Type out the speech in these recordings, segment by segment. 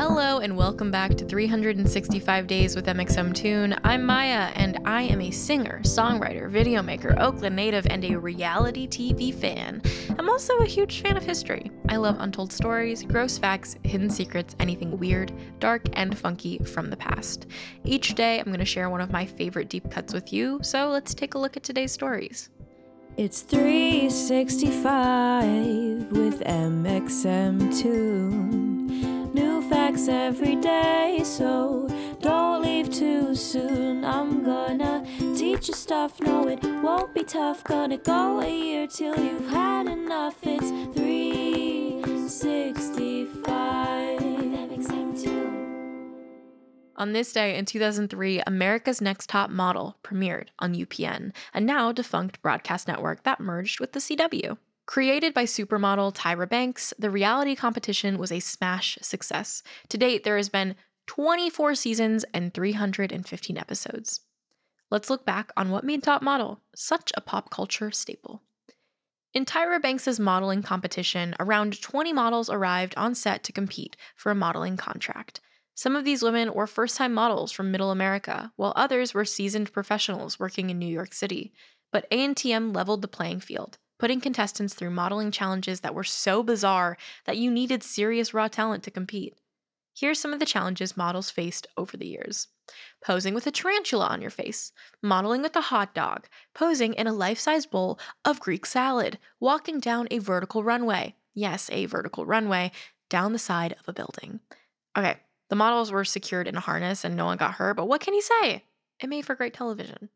Hello, and welcome back to 365 Days with mxmtoon. I'm Maya, and I am a singer, songwriter, videomaker, Oakland native, and a reality TV fan. I'm also a huge fan of history. I love untold stories, gross facts, hidden secrets, anything weird, dark, and funky from the past. Each day, I'm going to share one of my favorite deep cuts with you, so let's take a look at today's stories. It's 365 with mxmtoon. New facts every day, so don't leave too soon. I'm gonna teach you stuff, no, it won't be tough. Gonna go a year till you've had enough. It's 365. On this day in 2003, America's Next Top Model premiered on UPN, a now defunct broadcast network that merged with the CW. Created by supermodel Tyra Banks, the reality competition was a smash success. To date, there has been 24 seasons and 315 episodes. Let's look back on what made Top Model such a pop culture staple. In Tyra Banks' modeling competition, around 20 models arrived on set to compete for a modeling contract. Some of these women were first time models from middle America, while others were seasoned professionals working in New York City. But ANTM leveled the playing field putting contestants through modeling challenges that were so bizarre that you needed serious raw talent to compete. Here's some of the challenges models faced over the years posing with a tarantula on your face, modeling with a hot dog, posing in a life size bowl of Greek salad, walking down a vertical runway yes, a vertical runway down the side of a building. Okay, the models were secured in a harness and no one got hurt, but what can you say? It made for great television.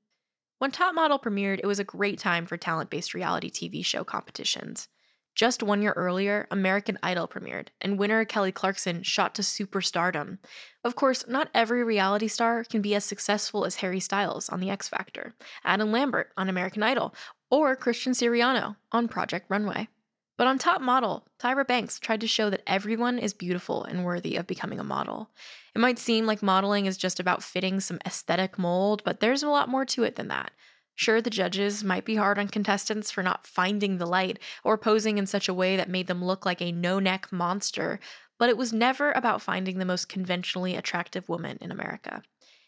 When Top Model premiered, it was a great time for talent based reality TV show competitions. Just one year earlier, American Idol premiered, and winner Kelly Clarkson shot to superstardom. Of course, not every reality star can be as successful as Harry Styles on The X Factor, Adam Lambert on American Idol, or Christian Siriano on Project Runway. But on Top Model, Tyra Banks tried to show that everyone is beautiful and worthy of becoming a model. It might seem like modeling is just about fitting some aesthetic mold, but there's a lot more to it than that. Sure, the judges might be hard on contestants for not finding the light or posing in such a way that made them look like a no neck monster, but it was never about finding the most conventionally attractive woman in America.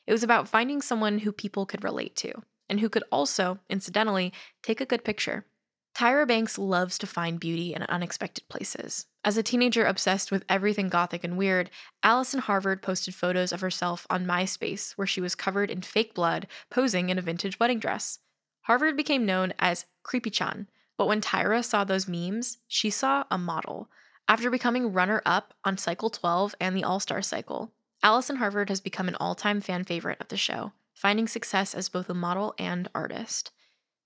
It was about finding someone who people could relate to, and who could also, incidentally, take a good picture. Tyra Banks loves to find beauty in unexpected places. As a teenager obsessed with everything gothic and weird, Allison Harvard posted photos of herself on MySpace where she was covered in fake blood, posing in a vintage wedding dress. Harvard became known as Creepy Chan, but when Tyra saw those memes, she saw a model. After becoming runner up on Cycle 12 and the All Star Cycle, Allison Harvard has become an all time fan favorite of the show, finding success as both a model and artist.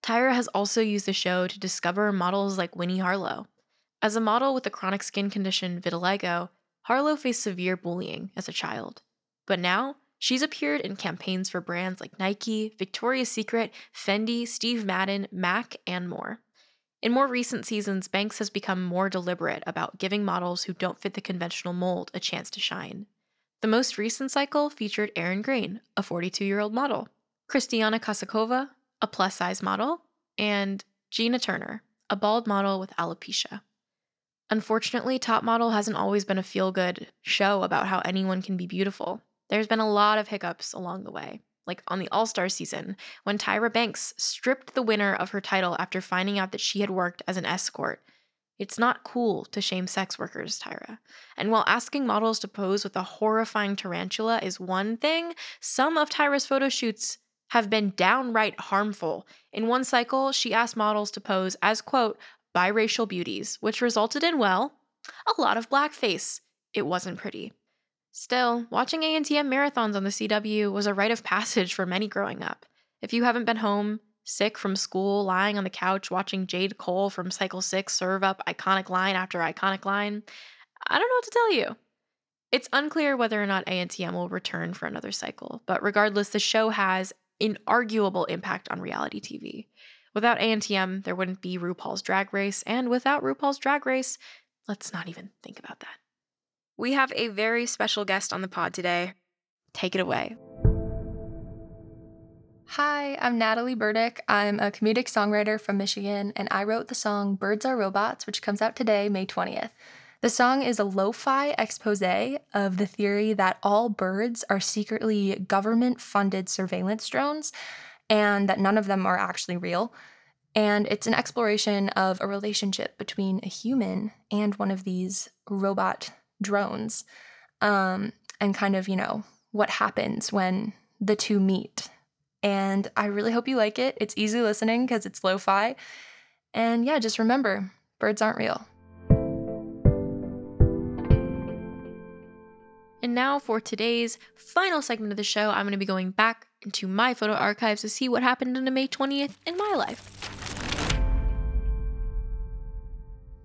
Tyra has also used the show to discover models like Winnie Harlow. As a model with the chronic skin condition vitiligo, Harlow faced severe bullying as a child. But now, she's appeared in campaigns for brands like Nike, Victoria's Secret, Fendi, Steve Madden, MAC, and more. In more recent seasons, Banks has become more deliberate about giving models who don't fit the conventional mold a chance to shine. The most recent cycle featured Erin Green, a 42 year old model, Khrystyana Kazakova, a plus size model, and Jeana Turner, a bald model with alopecia. Unfortunately, Top Model hasn't always been a feel good show about how anyone can be beautiful. There's been a lot of hiccups along the way, like on the All Star season, when Tyra Banks stripped the winner of her title after finding out that she had worked as an escort. It's not cool to shame sex workers, Tyra. And while asking models to pose with a horrifying tarantula is one thing, some of Tyra's photo shoots have been downright harmful. In one cycle, she asked models to pose as, quote, biracial beauties, which resulted in, well, a lot of blackface. It wasn't pretty. Still, watching ANTM marathons on the CW was a rite of passage for many growing up. If you haven't been home, sick from school, lying on the couch watching Jade Cole from Cycle 6 serve up iconic line after iconic line, I don't know what to tell you. It's unclear whether or not ANTM will return for another cycle, but regardless, the show has an arguable impact on reality TV. Without ANTM, there wouldn't be RuPaul's Drag Race, and without RuPaul's Drag Race, let's not even think about that. We have a very special guest on the pod today. Take it away. Hi, I'm Natalie Burdick. I'm a comedic songwriter from Michigan, and I wrote the song Birds Are Robots, which comes out today, May 20th. The song is a lo fi expose of the theory that all birds are secretly government funded surveillance drones and that none of them are actually real. And it's an exploration of a relationship between a human and one of these robot drones, um, and kind of, you know, what happens when the two meet. And I really hope you like it. It's easy listening because it's lo fi. And yeah, just remember birds aren't real. And now for today's final segment of the show, I'm going to be going back into my photo archives to see what happened on May 20th in my life.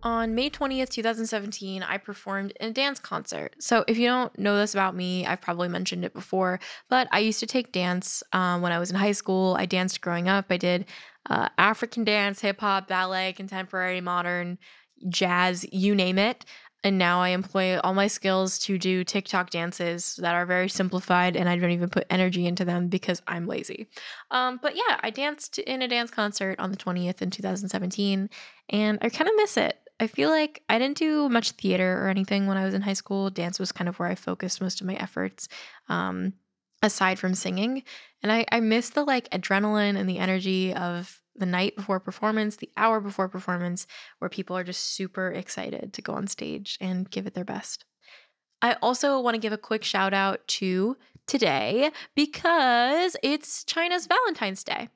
On May 20th, 2017, I performed in a dance concert. So, if you don't know this about me, I've probably mentioned it before, but I used to take dance um, when I was in high school. I danced growing up. I did uh, African dance, hip hop, ballet, contemporary, modern, jazz, you name it. And now I employ all my skills to do TikTok dances that are very simplified and I don't even put energy into them because I'm lazy. Um, but yeah, I danced in a dance concert on the 20th in 2017 and I kind of miss it. I feel like I didn't do much theater or anything when I was in high school. Dance was kind of where I focused most of my efforts. Um, aside from singing and I, I miss the like adrenaline and the energy of the night before performance, the hour before performance, where people are just super excited to go on stage and give it their best. I also want to give a quick shout out to today because it's China's Valentine's Day.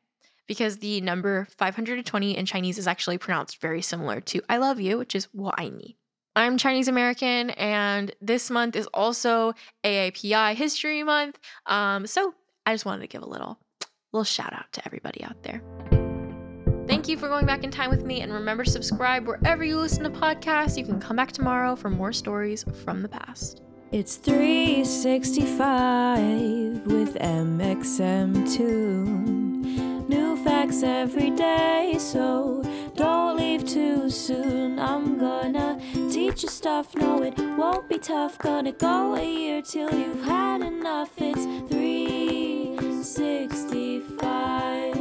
Because the number 520 in Chinese is actually pronounced very similar to I love you, which is Waini. I'm Chinese American, and this month is also AAPI History Month. Um, so I just wanted to give a little, little shout out to everybody out there. Thank you for going back in time with me, and remember subscribe wherever you listen to podcasts. You can come back tomorrow for more stories from the past. It's 365 with mxmtoon. New facts every day, so don't leave too soon. I'm gonna teach you stuff, no, it won't be tough. Gonna go a year till you've had enough. It's 365.